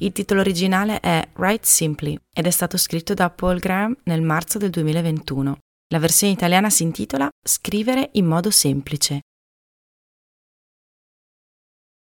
Il titolo originale è Write Simply ed è stato scritto da Paul Graham nel marzo del 2021. La versione italiana si intitola Scrivere in modo semplice.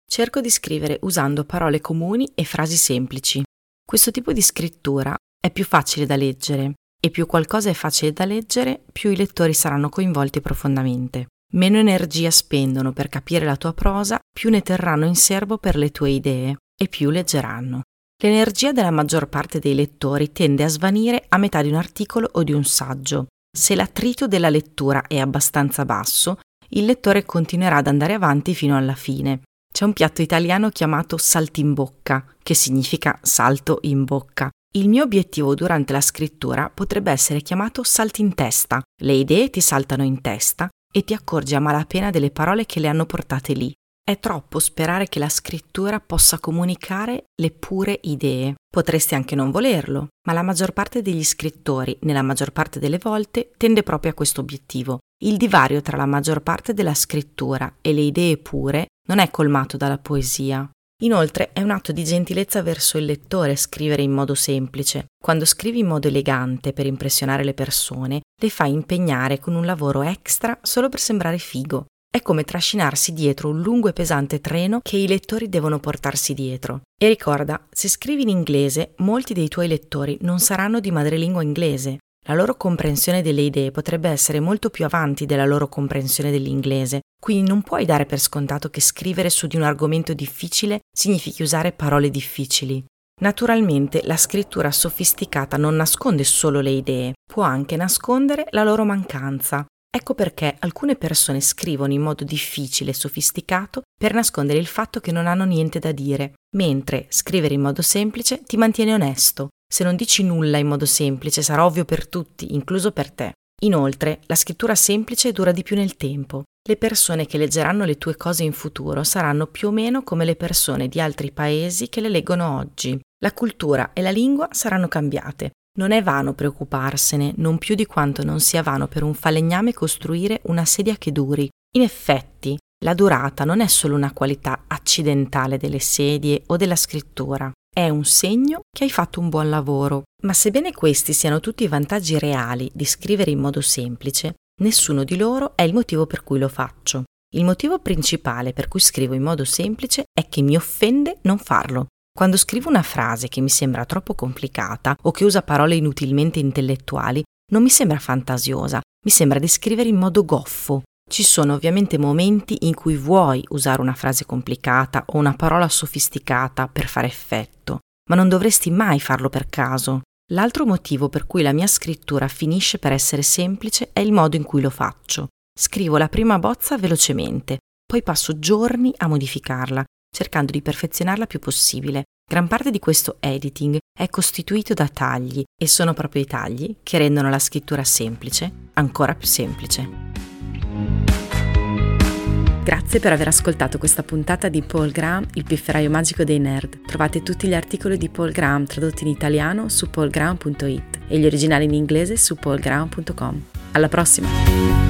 Cerco di scrivere usando parole comuni e frasi semplici. Questo tipo di scrittura è più facile da leggere e più qualcosa è facile da leggere, più i lettori saranno coinvolti profondamente. Meno energia spendono per capire la tua prosa, più ne terranno in serbo per le tue idee e più leggeranno. L'energia della maggior parte dei lettori tende a svanire a metà di un articolo o di un saggio. Se l'attrito della lettura è abbastanza basso, il lettore continuerà ad andare avanti fino alla fine. C'è un piatto italiano chiamato saltimbocca, che significa salto in bocca. Il mio obiettivo durante la scrittura potrebbe essere chiamato salti in testa. Le idee ti saltano in testa e ti accorgi a malapena delle parole che le hanno portate lì. È troppo sperare che la scrittura possa comunicare le pure idee. Potresti anche non volerlo, ma la maggior parte degli scrittori, nella maggior parte delle volte, tende proprio a questo obiettivo. Il divario tra la maggior parte della scrittura e le idee pure non è colmato dalla poesia. Inoltre è un atto di gentilezza verso il lettore scrivere in modo semplice. Quando scrivi in modo elegante per impressionare le persone, le fai impegnare con un lavoro extra solo per sembrare figo. È come trascinarsi dietro un lungo e pesante treno che i lettori devono portarsi dietro. E ricorda, se scrivi in inglese, molti dei tuoi lettori non saranno di madrelingua inglese. La loro comprensione delle idee potrebbe essere molto più avanti della loro comprensione dell'inglese, quindi non puoi dare per scontato che scrivere su di un argomento difficile significhi usare parole difficili. Naturalmente la scrittura sofisticata non nasconde solo le idee, può anche nascondere la loro mancanza. Ecco perché alcune persone scrivono in modo difficile e sofisticato per nascondere il fatto che non hanno niente da dire, mentre scrivere in modo semplice ti mantiene onesto. Se non dici nulla in modo semplice sarà ovvio per tutti, incluso per te. Inoltre, la scrittura semplice dura di più nel tempo. Le persone che leggeranno le tue cose in futuro saranno più o meno come le persone di altri paesi che le leggono oggi. La cultura e la lingua saranno cambiate, non è vano preoccuparsene, non più di quanto non sia vano per un falegname costruire una sedia che duri. In effetti, la durata non è solo una qualità accidentale delle sedie o della scrittura, è un segno che hai fatto un buon lavoro. Ma sebbene questi siano tutti i vantaggi reali di scrivere in modo semplice, nessuno di loro è il motivo per cui lo faccio. Il motivo principale per cui scrivo in modo semplice è che mi offende non farlo. Quando scrivo una frase che mi sembra troppo complicata o che usa parole inutilmente intellettuali, non mi sembra fantasiosa, mi sembra di scrivere in modo goffo. Ci sono ovviamente momenti in cui vuoi usare una frase complicata o una parola sofisticata per fare effetto, ma non dovresti mai farlo per caso. L'altro motivo per cui la mia scrittura finisce per essere semplice è il modo in cui lo faccio. Scrivo la prima bozza velocemente, poi passo giorni a modificarla, cercando di perfezionarla più possibile. Gran parte di questo editing è costituito da tagli e sono proprio i tagli che rendono la scrittura semplice ancora più semplice. Grazie per aver ascoltato questa puntata di Paul Graham, il pifferaio magico dei nerd. Trovate tutti gli articoli di Paul Graham tradotti in italiano su paulgraham.it e gli originali in inglese su paulgraham.com. Alla prossima!